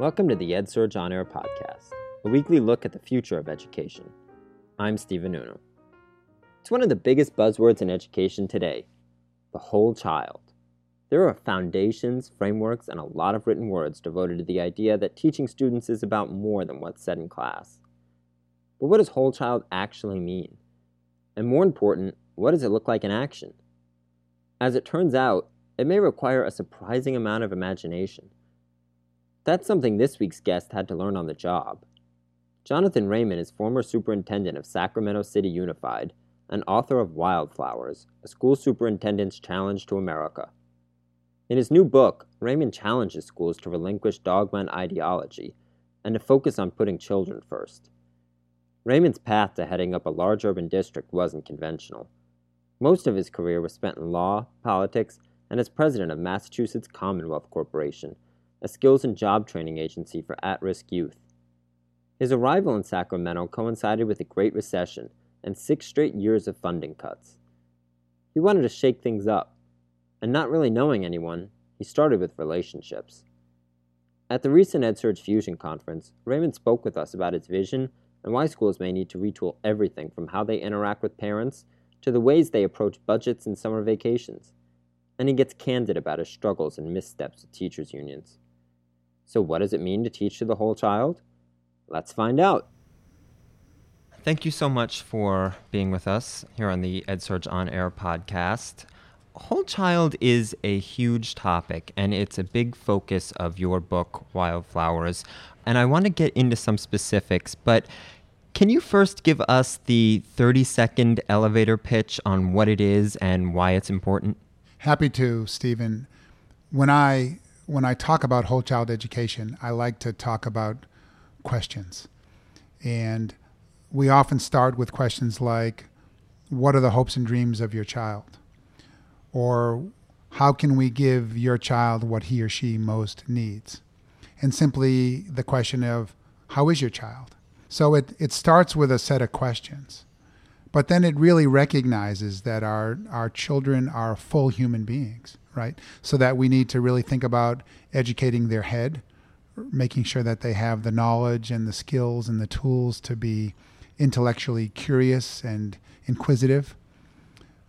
Welcome to the EdSurge On Air podcast, a weekly look at the future of education. I'm Stephen Noonoo. It's one of the biggest buzzwords in education today the whole child. There are foundations, frameworks, and a lot of written words devoted to the idea that teaching students is about more than what's said in class. But what does whole child actually mean? And more important, what does it look like in action? As it turns out, it may require a surprising amount of imagination. That's something this week's guest had to learn on the job. Jonathan Raymond is former superintendent of Sacramento City Unified and author of Wildflowers, a school superintendent's challenge to America. In his new book, Raymond challenges schools to relinquish dogma and ideology and to focus on putting children first. Raymond's path to heading up a large urban district wasn't conventional. Most of his career was spent in law, politics, and as president of Massachusetts Commonwealth Corporation, a skills and job training agency for at risk youth. His arrival in Sacramento coincided with the Great Recession and six straight years of funding cuts. He wanted to shake things up, and not really knowing anyone, he started with relationships. At the recent EdSurge Fusion conference, Raymond spoke with us about his vision and why schools may need to retool everything from how they interact with parents to the ways they approach budgets and summer vacations and he gets candid about his struggles and missteps with teachers' unions. So, what does it mean to teach to the whole child? Let's find out. Thank you so much for being with us here on the EdSurge On Air podcast. Whole child is a huge topic, and it's a big focus of your book, Wildflowers. And I want to get into some specifics, but can you first give us the 30 second elevator pitch on what it is and why it's important? Happy to, Stephen. When I when I talk about whole child education, I like to talk about questions. And we often start with questions like what are the hopes and dreams of your child? Or how can we give your child what he or she most needs? And simply the question of how is your child? So it, it starts with a set of questions. But then it really recognizes that our, our children are full human beings, right? So that we need to really think about educating their head, making sure that they have the knowledge and the skills and the tools to be intellectually curious and inquisitive.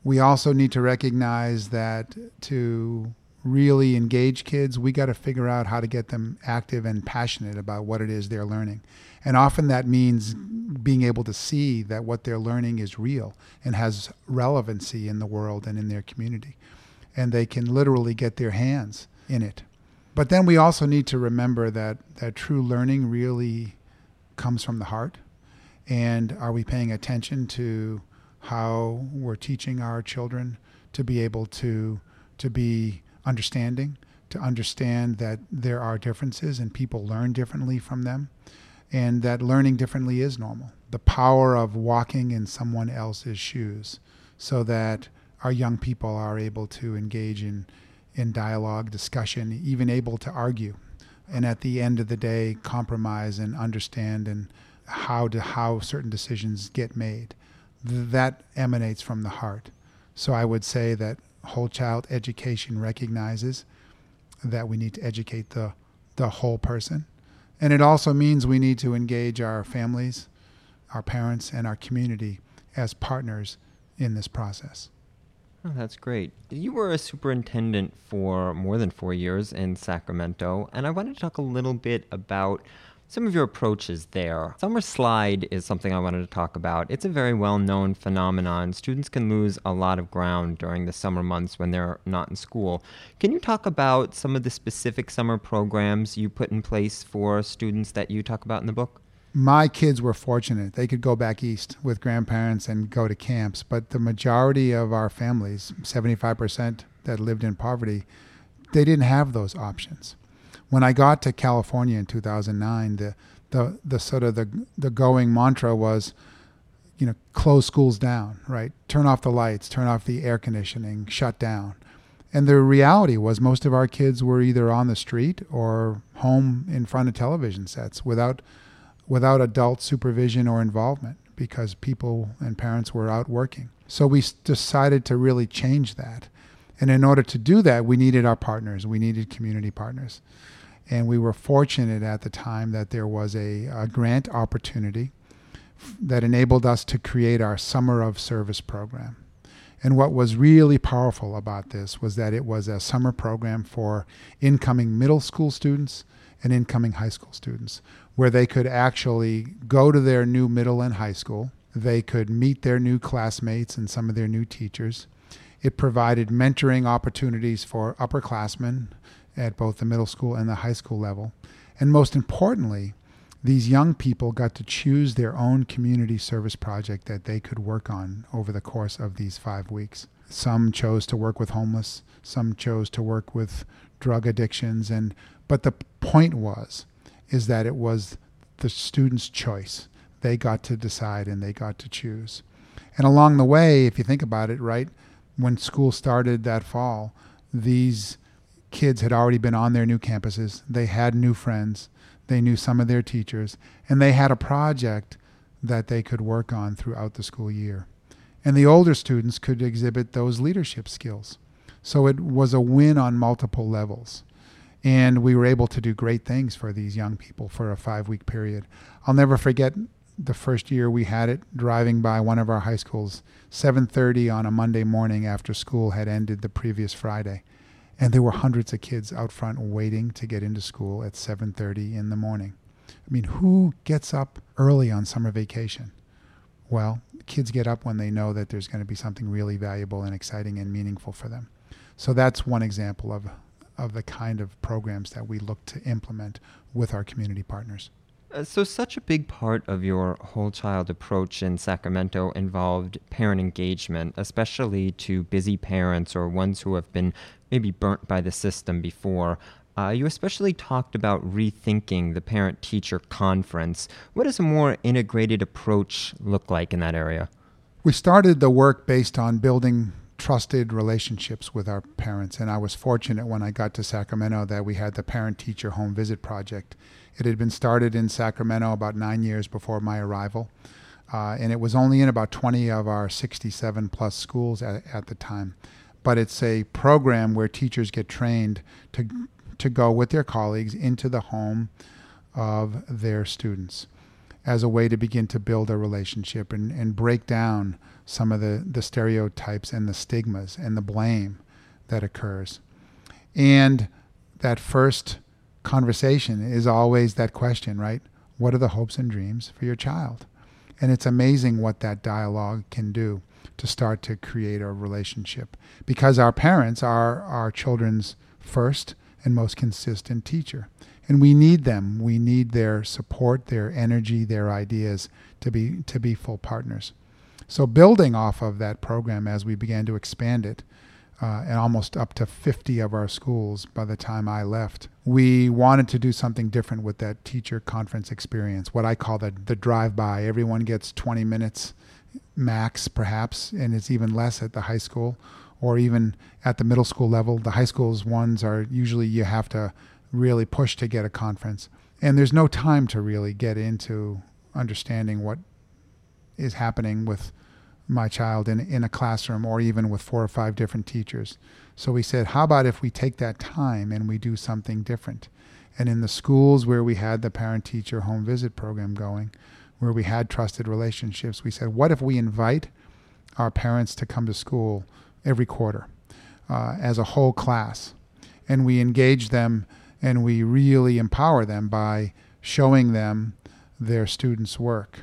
We also need to recognize that to really engage kids, we got to figure out how to get them active and passionate about what it is they're learning. And often that means being able to see that what they're learning is real and has relevancy in the world and in their community. And they can literally get their hands in it. But then we also need to remember that, that true learning really comes from the heart. And are we paying attention to how we're teaching our children to be able to, to be understanding, to understand that there are differences and people learn differently from them? And that learning differently is normal. The power of walking in someone else's shoes so that our young people are able to engage in, in dialogue, discussion, even able to argue. And at the end of the day, compromise and understand and how to how certain decisions get made. That emanates from the heart. So I would say that whole child education recognizes that we need to educate the the whole person and it also means we need to engage our families, our parents, and our community as partners in this process. Oh, that's great. You were a superintendent for more than four years in Sacramento, and I wanted to talk a little bit about some of your approaches there. Summer slide is something I wanted to talk about. It's a very well known phenomenon. Students can lose a lot of ground during the summer months when they're not in school. Can you talk about some of the specific summer programs you put in place for students that you talk about in the book? My kids were fortunate. They could go back east with grandparents and go to camps, but the majority of our families, 75% that lived in poverty, they didn't have those options when I got to California in 2009, the the the sort of the the going mantra was, you know, close schools down, right? Turn off the lights, turn off the air conditioning, shut down. And the reality was most of our kids were either on the street or home in front of television sets without without adult supervision or involvement because people and parents were out working. So we decided to really change that. And in order to do that, we needed our partners. We needed community partners. And we were fortunate at the time that there was a, a grant opportunity that enabled us to create our Summer of Service program. And what was really powerful about this was that it was a summer program for incoming middle school students and incoming high school students, where they could actually go to their new middle and high school. They could meet their new classmates and some of their new teachers. It provided mentoring opportunities for upperclassmen at both the middle school and the high school level. And most importantly, these young people got to choose their own community service project that they could work on over the course of these five weeks. Some chose to work with homeless, some chose to work with drug addictions, and but the point was is that it was the student's choice. They got to decide and they got to choose. And along the way, if you think about it, right, when school started that fall, these kids had already been on their new campuses. They had new friends. They knew some of their teachers, and they had a project that they could work on throughout the school year. And the older students could exhibit those leadership skills. So it was a win on multiple levels. And we were able to do great things for these young people for a five week period. I'll never forget the first year we had it driving by one of our high schools 7:30 on a Monday morning after school had ended the previous Friday and there were hundreds of kids out front waiting to get into school at 7:30 in the morning. I mean, who gets up early on summer vacation? Well, kids get up when they know that there's going to be something really valuable and exciting and meaningful for them. So that's one example of of the kind of programs that we look to implement with our community partners. Uh, so, such a big part of your whole child approach in Sacramento involved parent engagement, especially to busy parents or ones who have been maybe burnt by the system before. Uh, you especially talked about rethinking the parent teacher conference. What does a more integrated approach look like in that area? We started the work based on building trusted relationships with our parents, and I was fortunate when I got to Sacramento that we had the Parent Teacher Home Visit Project it had been started in Sacramento about nine years before my arrival, uh, and it was only in about 20 of our 67 plus schools at, at the time. But it's a program where teachers get trained to to go with their colleagues into the home of their students as a way to begin to build a relationship and, and break down some of the, the stereotypes and the stigmas and the blame that occurs. And that first conversation is always that question, right? What are the hopes and dreams for your child? And it's amazing what that dialogue can do to start to create a relationship because our parents are our children's first and most consistent teacher. And we need them. We need their support, their energy, their ideas to be to be full partners. So building off of that program as we began to expand it, uh, and almost up to 50 of our schools by the time I left. We wanted to do something different with that teacher conference experience, what I call the, the drive by. Everyone gets 20 minutes max, perhaps, and it's even less at the high school or even at the middle school level. The high schools ones are usually you have to really push to get a conference. And there's no time to really get into understanding what is happening with my child in, in a classroom or even with four or five different teachers. So we said, how about if we take that time and we do something different? And in the schools where we had the parent teacher home visit program going, where we had trusted relationships, we said, what if we invite our parents to come to school every quarter uh, as a whole class? And we engage them and we really empower them by showing them their students' work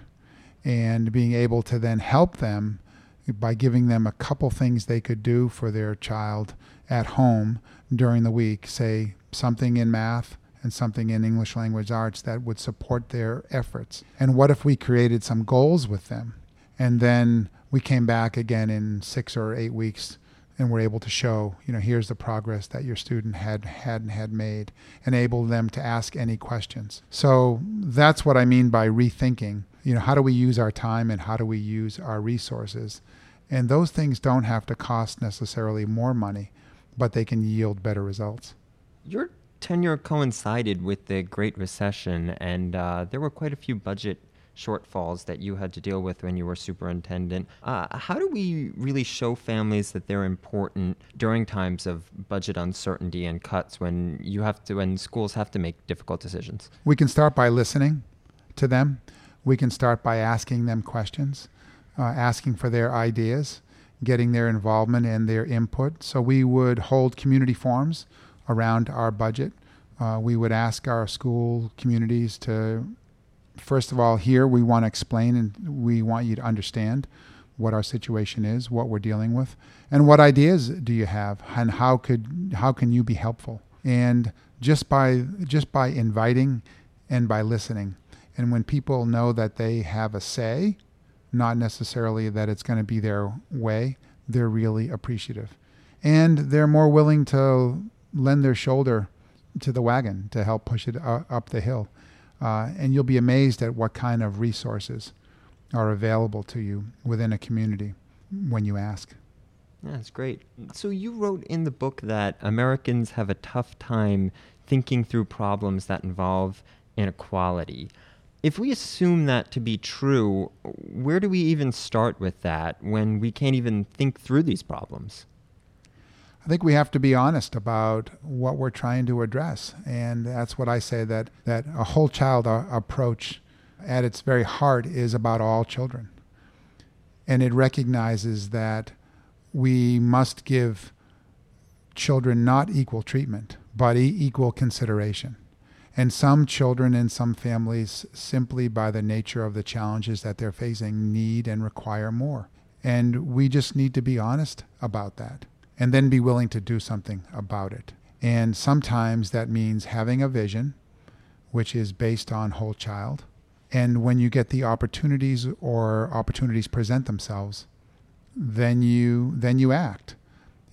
and being able to then help them by giving them a couple things they could do for their child at home during the week, say something in math and something in English language arts that would support their efforts. And what if we created some goals with them? And then we came back again in six or eight weeks and were able to show, you know, here's the progress that your student had had had made, enable them to ask any questions. So that's what I mean by rethinking you know, how do we use our time and how do we use our resources? And those things don't have to cost necessarily more money, but they can yield better results. Your tenure coincided with the Great Recession, and uh, there were quite a few budget shortfalls that you had to deal with when you were superintendent. Uh, how do we really show families that they're important during times of budget uncertainty and cuts when you have to, when schools have to make difficult decisions? We can start by listening to them. We can start by asking them questions, uh, asking for their ideas, getting their involvement and their input. So we would hold community forums around our budget. Uh, we would ask our school communities to, first of all, here we want to explain and we want you to understand what our situation is, what we're dealing with, and what ideas do you have, and how could how can you be helpful? And just by just by inviting and by listening, and when people know that they have a say, not necessarily that it's going to be their way, they're really appreciative. And they're more willing to lend their shoulder to the wagon to help push it up the hill. Uh, and you'll be amazed at what kind of resources are available to you within a community when you ask. Yeah, that's great. So you wrote in the book that Americans have a tough time thinking through problems that involve inequality. If we assume that to be true, where do we even start with that when we can't even think through these problems? I think we have to be honest about what we're trying to address. And that's what I say that, that a whole child a- approach at its very heart is about all children. And it recognizes that we must give children not equal treatment, but equal consideration. And some children and some families, simply by the nature of the challenges that they're facing, need and require more. And we just need to be honest about that and then be willing to do something about it. And sometimes that means having a vision, which is based on whole child. And when you get the opportunities or opportunities present themselves, then you then you act.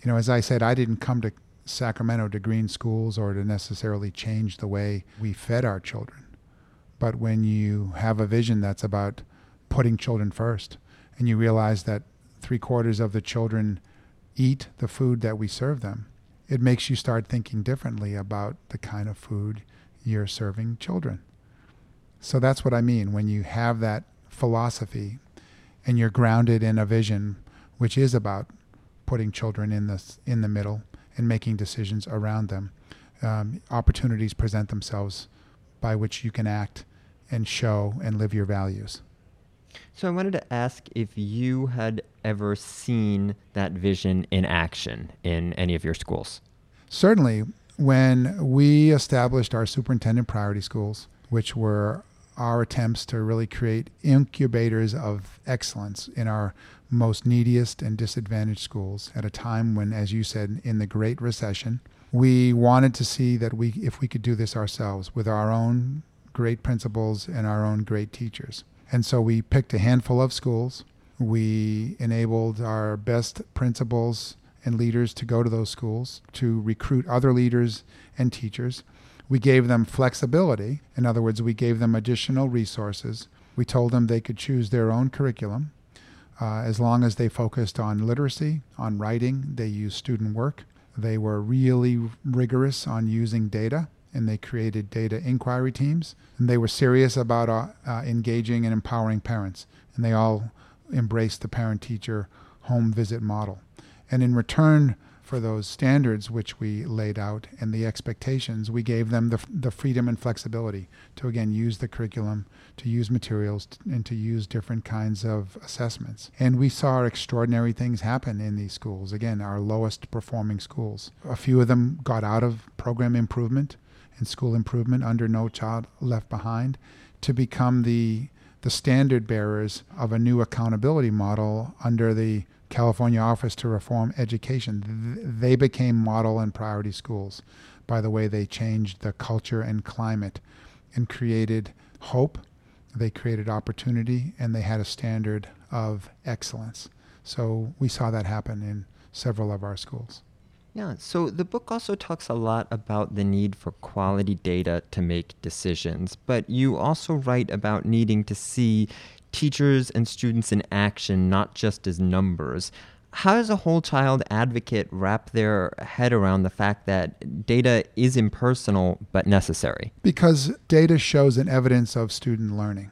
You know, as I said, I didn't come to Sacramento to green schools or to necessarily change the way we fed our children. But when you have a vision that's about putting children first and you realize that three quarters of the children eat the food that we serve them, it makes you start thinking differently about the kind of food you're serving children. So that's what I mean when you have that philosophy and you're grounded in a vision which is about putting children in the in the middle and making decisions around them. Um, opportunities present themselves by which you can act and show and live your values. So I wanted to ask if you had ever seen that vision in action in any of your schools. Certainly, when we established our superintendent priority schools, which were our attempts to really create incubators of excellence in our most neediest and disadvantaged schools at a time when, as you said, in the Great Recession, we wanted to see that we, if we could do this ourselves with our own great principals and our own great teachers. And so we picked a handful of schools. We enabled our best principals and leaders to go to those schools to recruit other leaders and teachers. We gave them flexibility. In other words, we gave them additional resources. We told them they could choose their own curriculum uh, as long as they focused on literacy, on writing, they used student work. They were really rigorous on using data and they created data inquiry teams. And they were serious about uh, uh, engaging and empowering parents. And they all embraced the parent teacher home visit model. And in return for those standards which we laid out and the expectations, we gave them the, the freedom and flexibility to again use the curriculum, to use materials, and to use different kinds of assessments. And we saw extraordinary things happen in these schools. Again, our lowest performing schools. A few of them got out of program improvement and school improvement under No Child Left Behind to become the the standard bearers of a new accountability model under the California Office to Reform Education. They became model and priority schools by the way they changed the culture and climate and created hope. They created opportunity and they had a standard of excellence. So we saw that happen in several of our schools. Yeah, so the book also talks a lot about the need for quality data to make decisions, but you also write about needing to see teachers and students in action, not just as numbers. How does a whole child advocate wrap their head around the fact that data is impersonal but necessary? Because data shows an evidence of student learning,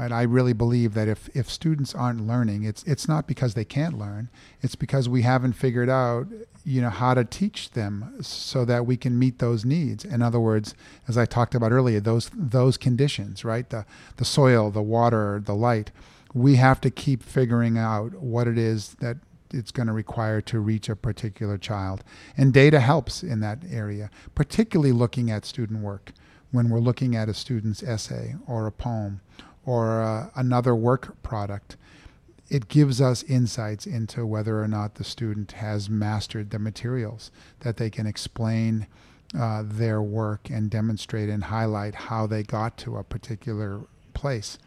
right? I really believe that if, if students aren't learning, it's it's not because they can't learn. It's because we haven't figured out, you know, how to teach them so that we can meet those needs. In other words, as I talked about earlier, those those conditions, right? The the soil, the water, the light. We have to keep figuring out what it is that it's going to require to reach a particular child. And data helps in that area, particularly looking at student work. When we're looking at a student's essay or a poem or uh, another work product, it gives us insights into whether or not the student has mastered the materials, that they can explain uh, their work and demonstrate and highlight how they got to a particular place.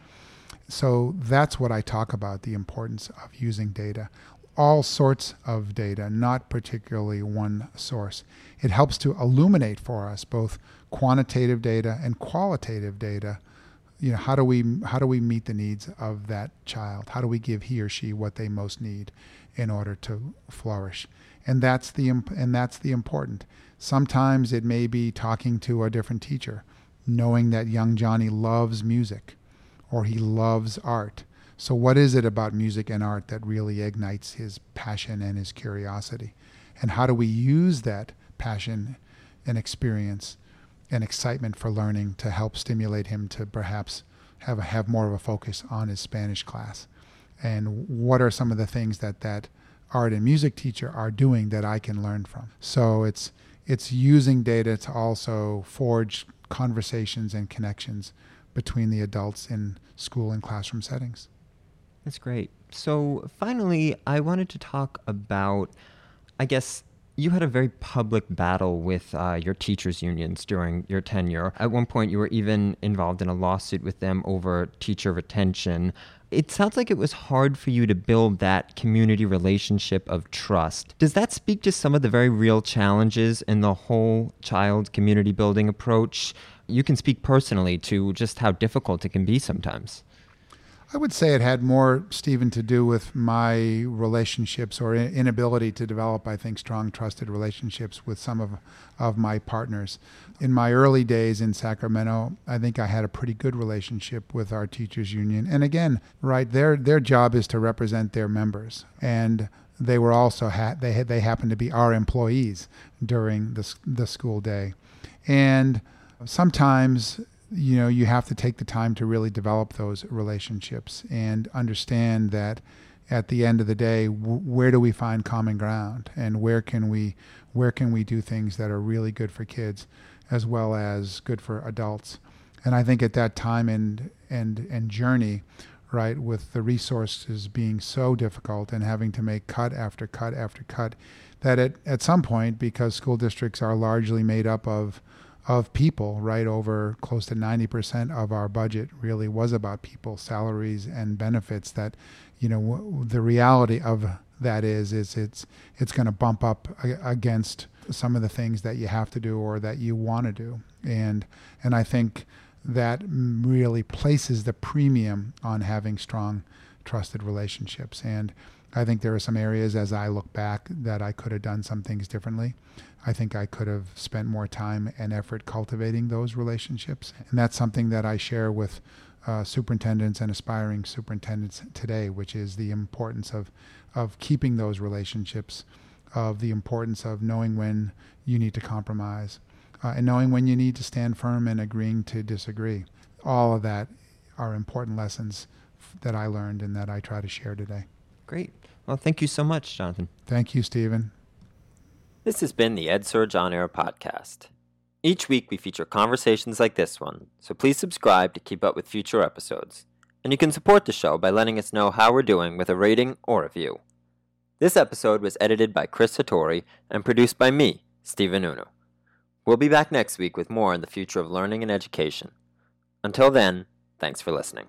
So that's what I talk about the importance of using data. All sorts of data, not particularly one source. It helps to illuminate for us both quantitative data and qualitative data. You know how do we how do we meet the needs of that child? How do we give he or she what they most need in order to flourish? And that's the and that's the important. Sometimes it may be talking to a different teacher knowing that young johnny loves music or he loves art so what is it about music and art that really ignites his passion and his curiosity and how do we use that passion and experience and excitement for learning to help stimulate him to perhaps have a, have more of a focus on his Spanish class. And what are some of the things that that art and music teacher are doing that I can learn from? So it's it's using data to also forge conversations and connections between the adults in school and classroom settings. That's great. So finally, I wanted to talk about I guess you had a very public battle with uh, your teachers' unions during your tenure. At one point, you were even involved in a lawsuit with them over teacher retention. It sounds like it was hard for you to build that community relationship of trust. Does that speak to some of the very real challenges in the whole child community building approach? You can speak personally to just how difficult it can be sometimes. I would say it had more, Stephen, to do with my relationships or inability to develop, I think, strong, trusted relationships with some of, of my partners. In my early days in Sacramento, I think I had a pretty good relationship with our teachers union. And again, right, their their job is to represent their members, and they were also ha- they had, they happened to be our employees during the the school day, and sometimes you know you have to take the time to really develop those relationships and understand that at the end of the day w- where do we find common ground? And where can we where can we do things that are really good for kids as well as good for adults? And i think at that time and and and journey right with the resources being so difficult and having to make cut after cut after cut that at, at some point because school districts are largely made up of of people, right over close to 90% of our budget really was about people, salaries and benefits that, you know, w- the reality of that is, is it's, it's going to bump up a- against some of the things that you have to do or that you want to do. And, and I think that really places the premium on having strong, trusted relationships. And I think there are some areas as I look back that I could have done some things differently. I think I could have spent more time and effort cultivating those relationships. And that's something that I share with uh, superintendents and aspiring superintendents today, which is the importance of, of keeping those relationships, of the importance of knowing when you need to compromise, uh, and knowing when you need to stand firm and agreeing to disagree. All of that are important lessons that I learned and that I try to share today. Great. Well, thank you so much, Jonathan. Thank you, Stephen. This has been the EdSurge On Air podcast. Each week we feature conversations like this one, so please subscribe to keep up with future episodes. And you can support the show by letting us know how we're doing with a rating or a review. This episode was edited by Chris Hattori and produced by me, Stephen Noonoo. We'll be back next week with more on the future of learning and education. Until then, thanks for listening.